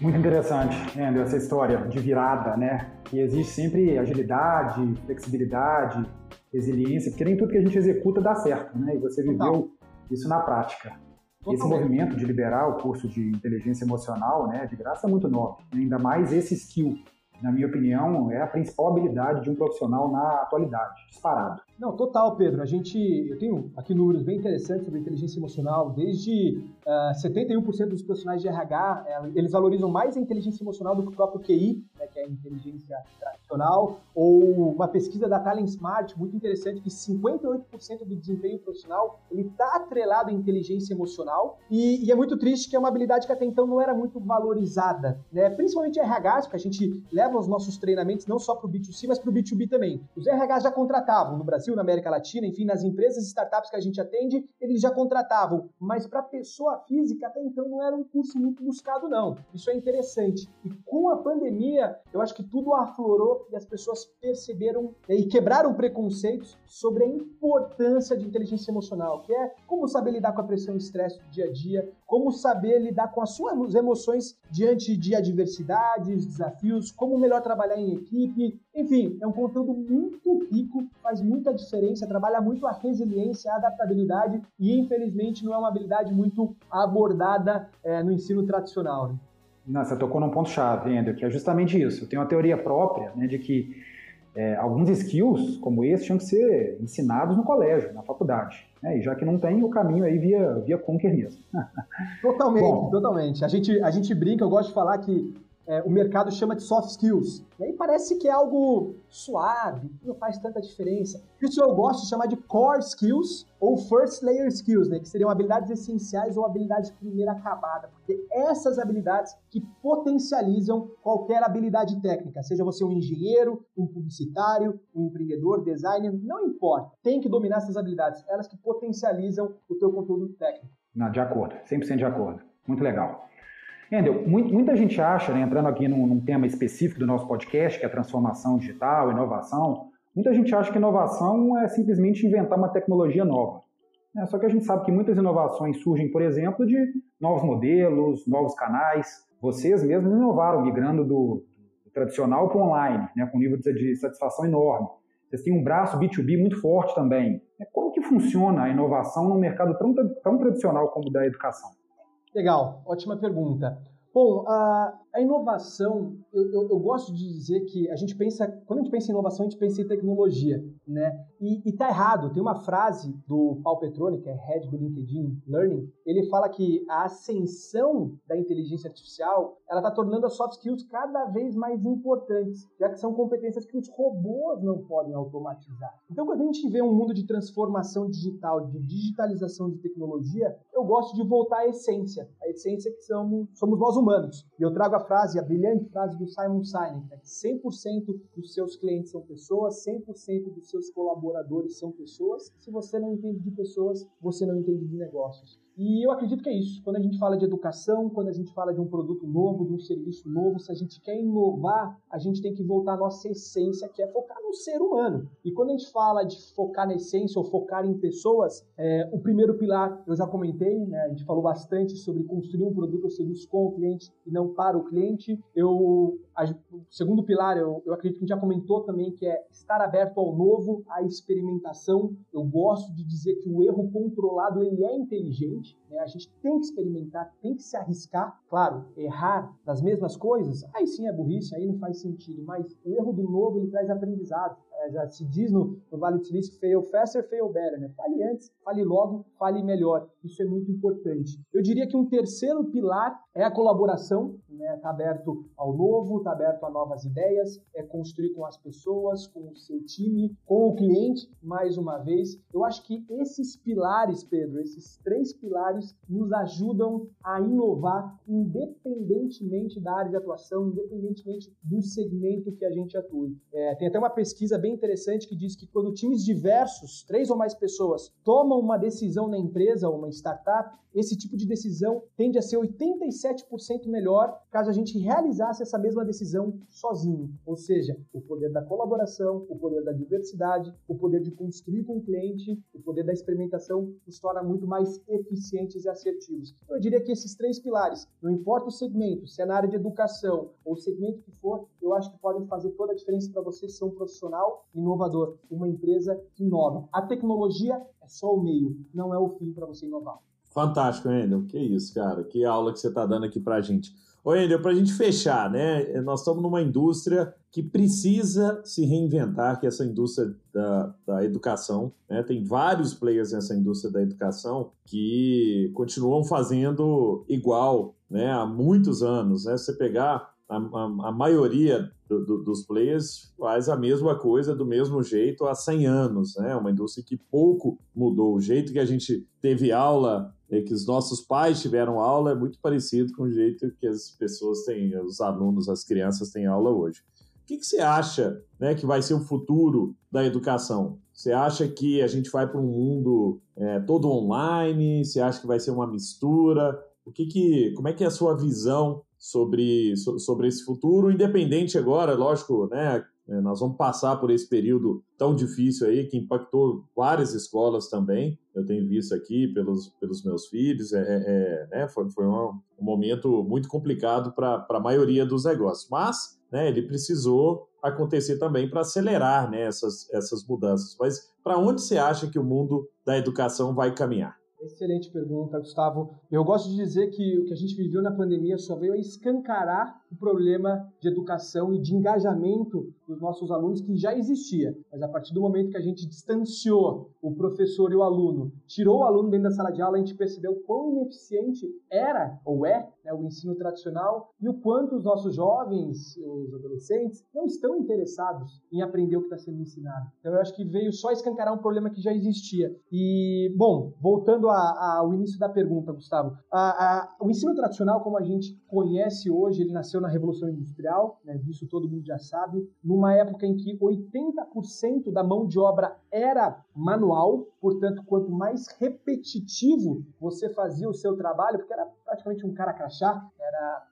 Muito interessante, André, essa história de virada, né? Que existe sempre agilidade, flexibilidade, resiliência, porque nem tudo que a gente executa dá certo, né? E você viveu Total. isso na prática. Esse movimento de liberar o curso de inteligência emocional, né, de graça é muito novo. Ainda mais esse skill, na minha opinião, é a principal habilidade de um profissional na atualidade, disparado. Não, total, Pedro. A gente, eu tenho aqui números bem interessantes sobre inteligência emocional. Desde uh, ah, 71% dos profissionais de RH, eh, eles valorizam mais a inteligência emocional do que o próprio QI, né, que é a inteligência tradicional. Ou uma pesquisa da Talent Smart, muito interessante, que 58% do desempenho profissional ele está atrelado à inteligência emocional. E, e, é muito triste que é uma habilidade que até então não era muito valorizada, né? Principalmente RH, porque a gente leva leva os nossos treinamentos não só para o B2C, mas para o B2B também. Os RH já contratavam no Brasil, na América Latina, enfim, nas empresas e startups que a gente atende, eles já contratavam. Mas para pessoa física, até então, não era um curso muito buscado, não. Isso é interessante. E com a pandemia, eu acho que tudo aflorou e as pessoas perceberam né, e quebraram preconceitos sobre a importância de inteligência emocional, que é como saber lidar com a pressão e estresse do dia a dia, como saber lidar com as suas emoções diante de adversidades, desafios, como melhor trabalhar em equipe. Enfim, é um conteúdo muito rico, faz muita diferença, trabalha muito a resiliência, a adaptabilidade e, infelizmente, não é uma habilidade muito abordada é, no ensino tradicional. Né? Você tocou num ponto-chave, Andrew, que é justamente isso. Eu tenho uma teoria própria né, de que é, alguns skills como esse tinham que ser ensinados no colégio, na faculdade. Né? E já que não tem, o caminho aí via, via Conquer mesmo. Totalmente, Bom, totalmente. A gente, a gente brinca, eu gosto de falar que é, o mercado chama de soft skills. E aí parece que é algo suave, não faz tanta diferença. Isso eu gosto de chamar de core skills ou first layer skills, né, que seriam habilidades essenciais ou habilidades de primeira camada, porque essas habilidades que potencializam qualquer habilidade técnica, seja você um engenheiro, um publicitário, um empreendedor, designer, não importa. Tem que dominar essas habilidades, elas que potencializam o teu conteúdo técnico. Não, de acordo, 100% de acordo. Muito legal. Endel, muita gente acha, né, entrando aqui num, num, tema específico do nosso podcast, que é a transformação digital, inovação, muita gente acha que inovação é simplesmente inventar uma tecnologia nova. É, só que a gente sabe que muitas inovações surgem, por exemplo, de novos modelos, novos canais. Vocês mesmos inovaram, migrando do, do tradicional para o online, né, com um nível de satisfação enorme. Vocês têm um braço B2B muito forte também. É, como que funciona a inovação num mercado tão, tão tradicional como o da educação? Legal, ótima pergunta. Bom, a, a inovação, eu, eu, eu, gosto de dizer que a gente pensa, quando a gente pensa em inovação, a gente pensa em tecnologia, né? E, e tá errado. Tem uma frase do Paul Petroni, que é head do LinkedIn Learning, ele fala que a ascensão da inteligência artificial, ela tá tornando as soft skills cada vez mais importantes, já que são competências que os robôs não podem automatizar. Então, quando a gente vê um mundo de transformação digital, de digitalização de tecnologia, eu gosto de voltar à essência, a essência que somos, somos nós humanos. E eu trago a frase, a brilhante frase do Simon Sinek, né, que 100% dos seus clientes são pessoas, 100% dos seus colaboradores são pessoas. Se você não entende de pessoas, você não entende de negócios. E eu acredito que é isso. Quando a gente fala de educação, quando a gente fala de um produto novo, de um serviço novo, se a gente quer inovar, a gente tem que voltar à nossa essência, que é focar no ser humano. E quando a gente fala de focar na essência ou focar em pessoas, é, o primeiro pilar eu já comentei, né? a gente falou bastante sobre construir um produto ou serviço com o cliente e não para o cliente. Eu, a, o segundo pilar, eu, eu acredito que a gente já comentou também, que é estar aberto ao novo, à experimentação. Eu gosto de dizer que o erro controlado ele é inteligente né? A gente tem que experimentar, tem que se arriscar. Claro, errar das mesmas coisas, aí sim é burrice, aí não faz sentido. Mas o erro do novo ele traz aprendizado. É, já se diz no, no Vale do Silício, fail faster, fail better. Né? Fale antes, fale logo, fale melhor. Isso é muito importante. Eu diria que um terceiro pilar é a colaboração. Né? Tá aberto ao novo, está aberto a novas ideias, é construir com as pessoas, com o seu time, com o cliente, mais uma vez. Eu acho que esses pilares, Pedro, esses três pilares nos ajudam a inovar independentemente da área de atuação, independentemente do segmento que a gente atue. É, tem até uma pesquisa bem interessante que diz que quando times diversos, três ou mais pessoas, tomam uma decisão na empresa ou uma startup, esse tipo de decisão tende a ser 87% melhor caso a gente realizasse essa mesma decisão sozinho. Ou seja, o poder da colaboração, o poder da diversidade, o poder de construir com o cliente, o poder da experimentação nos torna muito mais eficientes e assertivos. Eu diria que esses três pilares, não importa o segmento, se é na área de educação ou o segmento que for, eu acho que podem fazer toda a diferença para você ser um profissional inovador, uma empresa que inova. A tecnologia é só o meio, não é o fim para você inovar. Fantástico, Endel. Que isso, cara. Que aula que você está dando aqui para a gente. Ô, Endel, para a gente fechar, né? Nós estamos numa indústria que precisa se reinventar, que é essa indústria da, da educação. Né? Tem vários players nessa indústria da educação que continuam fazendo igual né? há muitos anos. Né? Se você pegar a, a, a maioria do, do, dos players faz a mesma coisa do mesmo jeito há 100 anos, né? Uma indústria que pouco mudou. O jeito que a gente teve aula, é, que os nossos pais tiveram aula, é muito parecido com o jeito que as pessoas têm, os alunos, as crianças têm aula hoje. que, que você acha né, que vai ser o futuro da educação? Você acha que a gente vai para um mundo é, todo online? Você acha que vai ser uma mistura? O que que, como é que é a sua visão sobre, sobre esse futuro, independente agora, lógico, né? É, nós vamos passar por esse período tão difícil aí que impactou várias escolas também. Eu tenho visto aqui pelos, pelos meus filhos, é, é, é né, foi, foi um, um, momento muito complicado para a maioria dos negócios, mas né, ele precisou acontecer também para acelerar né, essas, essas mudanças. Mas para onde você acha que o mundo da educação vai caminhar? Excelente pergunta, Gustavo. Eu gosto de dizer que o que a gente viveu na pandemia só veio a escancarar o problema de educação e de engajamento dos nossos alunos que já existia. Mas a partir do momento que a gente distanciou o professor e o aluno, tirou o aluno dentro da sala de aula, a gente percebeu quão ineficiente era ou é né, o ensino tradicional e o quanto os nossos jovens, os adolescentes, não estão interessados em aprender o que está sendo ensinado. Então eu acho que veio só escancarar um problema que já existia. E, bom, voltando ao início da pergunta, Gustavo. A, a, o ensino tradicional, como a gente conhece hoje, ele nasceu na Revolução Industrial, né, disso todo mundo já sabe, numa época em que 80% da mão de obra era manual, portanto, quanto mais repetitivo você fazia o seu trabalho, porque era praticamente um cara crachá, era,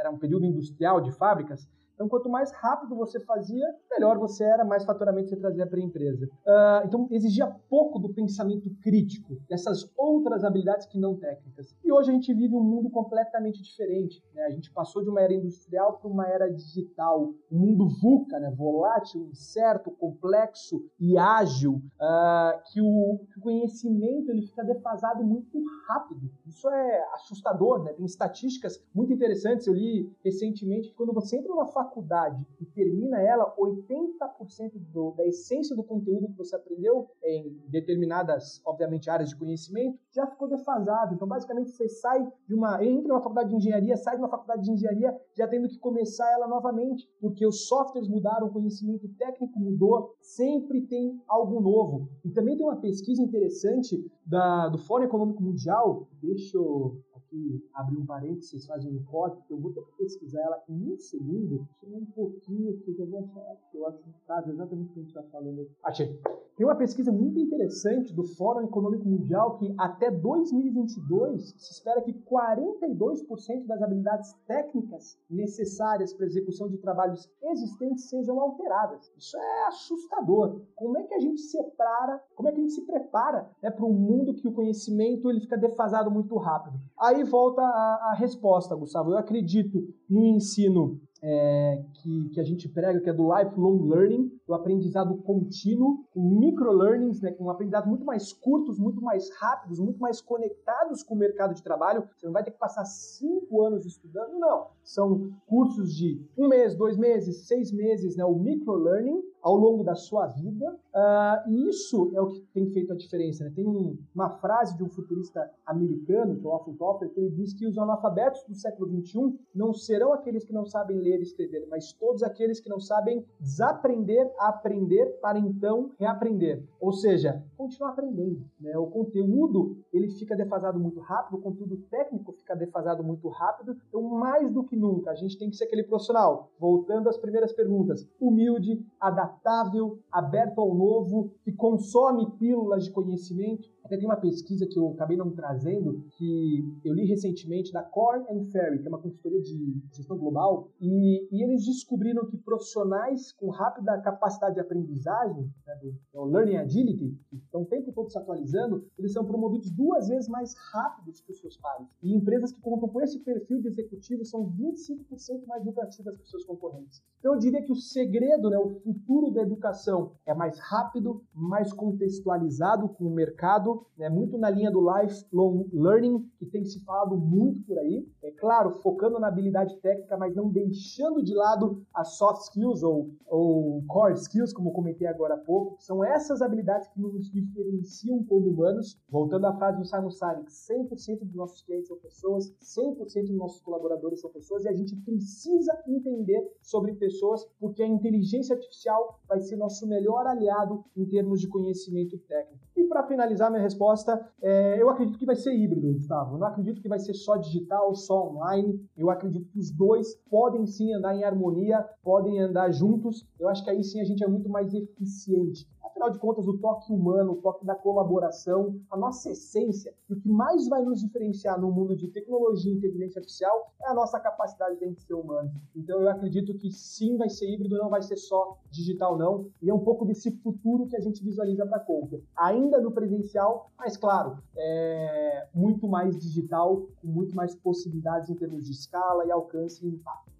era um período industrial de fábricas, então, quanto mais rápido você fazia, melhor você era, mais faturamento você trazia para a empresa. Uh, então, exigia pouco do pensamento crítico, dessas outras habilidades que não técnicas. E hoje a gente vive um mundo completamente diferente. Né? A gente passou de uma era industrial para uma era digital, um mundo VUCA, né? volátil, incerto, complexo e ágil, uh, que, o, conhecimento ele fica defasado muito rápido. Isso é assustador, né? Tem estatísticas muito interessantes. Eu li recentemente que quando você entra numa faculdade e termina ela, 80% do, da essência do conteúdo que você aprendeu em determinadas, obviamente, áreas de conhecimento já ficou defasado. Então, basicamente, você sai de uma, entra numa faculdade de engenharia, sai de uma faculdade de engenharia já tendo que começar ela novamente, porque os softwares mudaram, o conhecimento técnico mudou, sempre tem algo novo. E também tem uma pesquisa interessante da, do Fórum Econômico Mundial, deixa eu aqui abrir um parênteses, vocês fazem um corte, eu vou ter que pesquisar ela em um segundo, um pouquinho, que eu vou achar, que eu acho um caso exatamente o que a gente está falando. Achei. Tem uma pesquisa muito interessante do Fórum Econômico Mundial que até 2022 se espera que 42% das habilidades técnicas necessárias para a execução de trabalhos existentes sejam alteradas. Isso é assustador. Como é que a gente separa, como é que a gente se prepara né, para um mundo que o conhecimento ele fica defasado muito rápido? Aí volta a, a resposta, Gustavo. Eu acredito no ensino é, que, que, a gente prega, que é do lifelong learning, do aprendizado contínuo, com microlearnings, né, com aprendizado muito mais curtos, muito mais rápidos, muito mais conectados com o mercado de trabalho. Você não vai ter que passar cinco anos estudando, não. São cursos de um mês, dois meses, seis meses, né, o microlearning, ao longo da sua vida. Uh, e isso é o que tem feito a diferença. Né? Tem um, uma frase de um futurista americano, que é o Alfred Topper, que ele diz que os analfabetos do século XXI não serão aqueles que não sabem ler e escrever, mas todos aqueles que não sabem desaprender a aprender para então reaprender. Ou seja, continuar aprendendo. Né? O conteúdo ele fica defasado muito rápido, o conteúdo técnico fica defasado muito rápido. Então, mais do que nunca, a gente tem que ser aquele profissional. Voltando às primeiras perguntas, humilde, adaptado adaptável, aberto ao novo, que consome pílulas de conhecimento. Até tem uma pesquisa que eu acabei não trazendo, que eu li recentemente da Corn and Ferry, que é uma consultoria de gestão global, e, e eles descobriram que profissionais com rápida capacidade de aprendizagem, né, do, do Learning Agility, que estão o tempo todo se atualizando, eles são promovidos duas vezes mais rápidos que os seus pares. E empresas que contam com esse perfil de executivo são 25% mais lucrativas que os seus concorrentes. Então eu diria que o segredo, né, o futuro da educação é mais rápido, mais contextualizado com o mercado, né, muito na linha do lifelong learning, que tem se falado muito por aí. É claro, focando na habilidade técnica, mas não deixando de lado as soft skills ou, ou core skills, como comentei agora há pouco. São essas habilidades que nos diferenciam como humanos. Voltando à frase do Simon Sinek, 100% dos nossos clientes são pessoas, 100% dos nossos colaboradores são pessoas e a gente precisa entender sobre pessoas pessoas, porque a inteligência artificial vai ser nosso melhor aliado em termos de conhecimento técnico. E para finalizar minha resposta, é, eu acredito que vai ser híbrido, Gustavo. Eu não acredito que vai ser só digital, só online. Eu acredito que os dois podem sim andar em harmonia, podem andar juntos. Eu acho que aí sim a gente é muito mais eficiente. Afinal de contas, o toque humano, o toque da colaboração, a nossa essência, e o que mais vai nos diferenciar no mundo de tecnologia e inteligência artificial é a nossa capacidade de ser humano. Então eu acredito que sim vai ser híbrido, não vai ser só digital não, e é um pouco desse futuro que a gente visualiza para a Conquer. Ainda no presencial, mas claro, é muito mais digital, com muito mais possibilidades em termos de escala e alcance e impacto.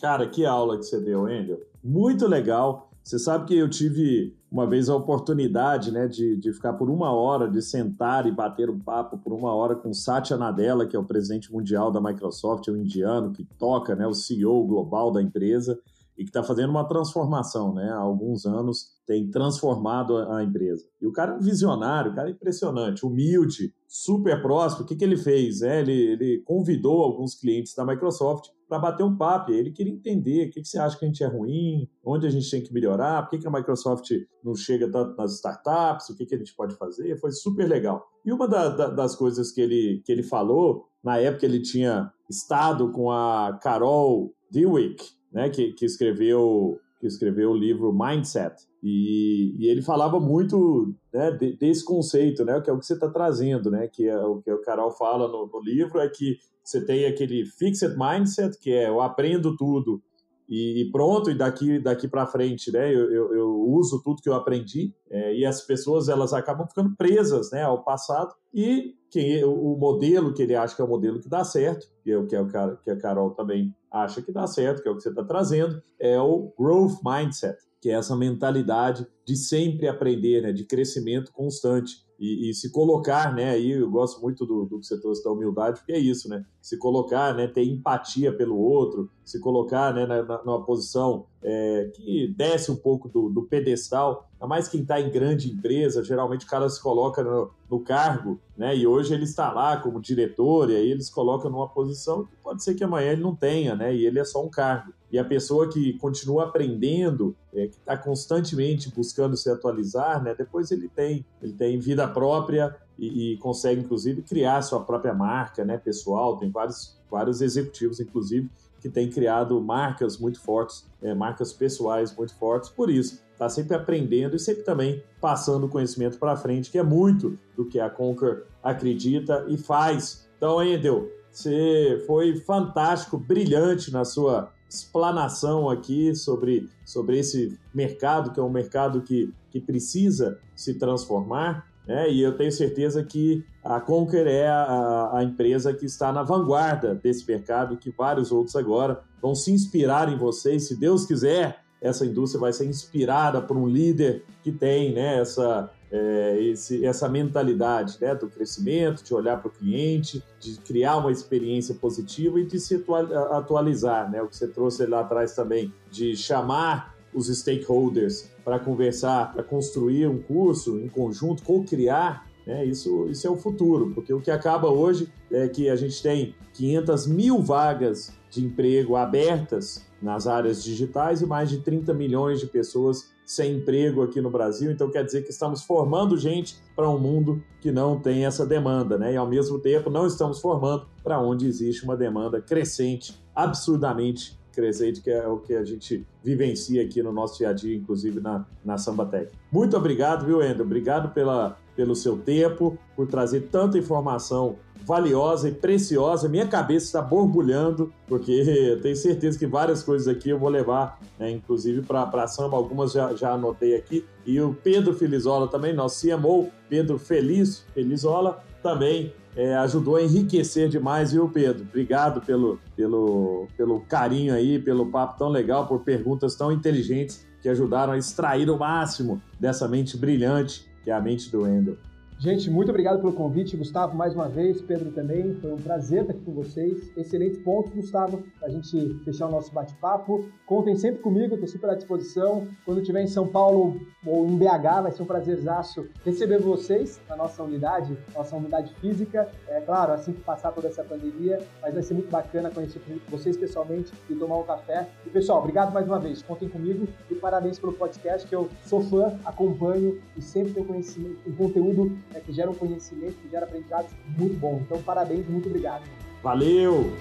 Cara, que aula que você deu, Endel. Muito legal. Você sabe que eu tive uma vez a oportunidade né, de, de ficar por uma hora, de sentar e bater um papo por uma hora com Satya Nadella, que é o presidente mundial da Microsoft, é um indiano que toca, né, o CEO global da empresa e que está fazendo uma transformação, né? Há alguns anos tem transformado a empresa. E o cara é um visionário, o cara é impressionante, humilde, super próximo. O que, que ele fez? É, ele, ele convidou alguns clientes da Microsoft para bater um papo. Ele queria entender o que, que você acha que a gente é ruim, onde a gente tem que melhorar, por que, que a Microsoft não chega tanto nas startups, o que, que a gente pode fazer. Foi super legal. E uma da, da, das coisas que ele, que ele falou, na época ele tinha estado com a Carol Dweck, né, que, que escreveu que escreveu o livro Mindset. E, e ele falava muito né, de, desse conceito, né, que é o que você está trazendo, né, que é o que o Carol fala no, no, livro, é que você tem aquele fixed mindset, que é eu aprendo tudo e, pronto, e daqui, daqui para frente né, eu, eu, eu, uso tudo que eu aprendi, é, e as pessoas elas acabam ficando presas né, ao passado, e quem, o, modelo que ele acha que é o modelo que dá certo, que é o que, é o que a Carol também acha que dá certo, que é o que você está trazendo, é o growth mindset, que é essa mentalidade de sempre aprender, né, de crescimento constante. E, e, se colocar, né, aí eu gosto muito do, do que você trouxe da humildade, porque é isso, né, se colocar, né, ter empatia pelo outro, se colocar, né, na, na, numa posição é, que desce um pouco do, do pedestal, ainda mais quem está em grande empresa, geralmente o cara se coloca no, no, cargo, né, e hoje ele está lá como diretor, e aí eles colocam numa posição que pode ser que amanhã ele não tenha, né, e ele é só um cargo. E a pessoa que continua aprendendo, é, que está constantemente buscando se atualizar, né, depois ele tem, ele tem vida própria e, e, consegue, inclusive, criar sua própria marca né, pessoal. Tem vários, vários executivos, inclusive, que têm criado marcas muito fortes, é, marcas pessoais muito fortes, por isso. Está sempre aprendendo e sempre também passando o conhecimento para frente, que é muito do que a Conquer acredita e faz. Então, Endel, você foi fantástico, brilhante na sua explanação aqui sobre, sobre esse mercado, que é um mercado que, que precisa se transformar. Né? E eu tenho certeza que a Conquer é a, a, empresa que está na vanguarda desse mercado, que vários outros agora vão se inspirar em vocês. Se Deus quiser, essa indústria vai ser inspirada por um líder que tem né, essa, é, esse, essa mentalidade né, do crescimento, de olhar para o cliente, de criar uma experiência positiva e de se atualizar. Né? O que você trouxe lá atrás também, de chamar os stakeholders para conversar, para construir um curso em conjunto, co-criar, né? isso, isso é o futuro, porque o que acaba hoje é que a gente tem 500 mil vagas de emprego abertas nas áreas digitais e mais de 30 milhões de pessoas sem emprego aqui no Brasil. Então quer dizer que estamos formando gente para um mundo que não tem essa demanda, né? E ao mesmo tempo não estamos formando para onde existe uma demanda crescente, absurdamente crescente, que é o que a gente vivencia aqui no nosso dia a dia, inclusive na, na Sambatec. Muito obrigado, viu, Endo? Obrigado pela, pelo seu tempo, por trazer tanta informação valiosa e preciosa. Minha cabeça está borbulhando, porque eu tenho certeza que várias coisas aqui eu vou levar, né, inclusive para samba, algumas já, já anotei aqui. E o Pedro Felizola também, nosso CMO, Pedro Feliz, Felizola, também é, ajudou a enriquecer demais, viu, Pedro? Obrigado pelo, pelo, pelo carinho aí, pelo papo tão legal, por perguntas tão inteligentes que ajudaram a extrair o máximo dessa mente brilhante que é a mente do Wendel. Gente, muito obrigado pelo convite, Gustavo, mais uma vez, Pedro também. Foi um prazer estar aqui com vocês. Excelentes pontos, Gustavo, para a gente fechar o nosso bate-papo. Contem sempre comigo, estou super à disposição. Quando estiver em São Paulo ou em BH, vai ser um prazerzaço receber vocês na nossa unidade, nossa unidade física. É claro, assim que passar toda essa pandemia, mas vai ser muito bacana conhecer vocês pessoalmente e tomar um café. E pessoal, obrigado mais uma vez. Contem comigo e parabéns pelo podcast, que eu sou fã, acompanho e sempre tenho conhecimento, um conteúdo né, que geram conhecimento, que geram aprendizados muito bom. Então, parabéns, muito obrigado. Valeu!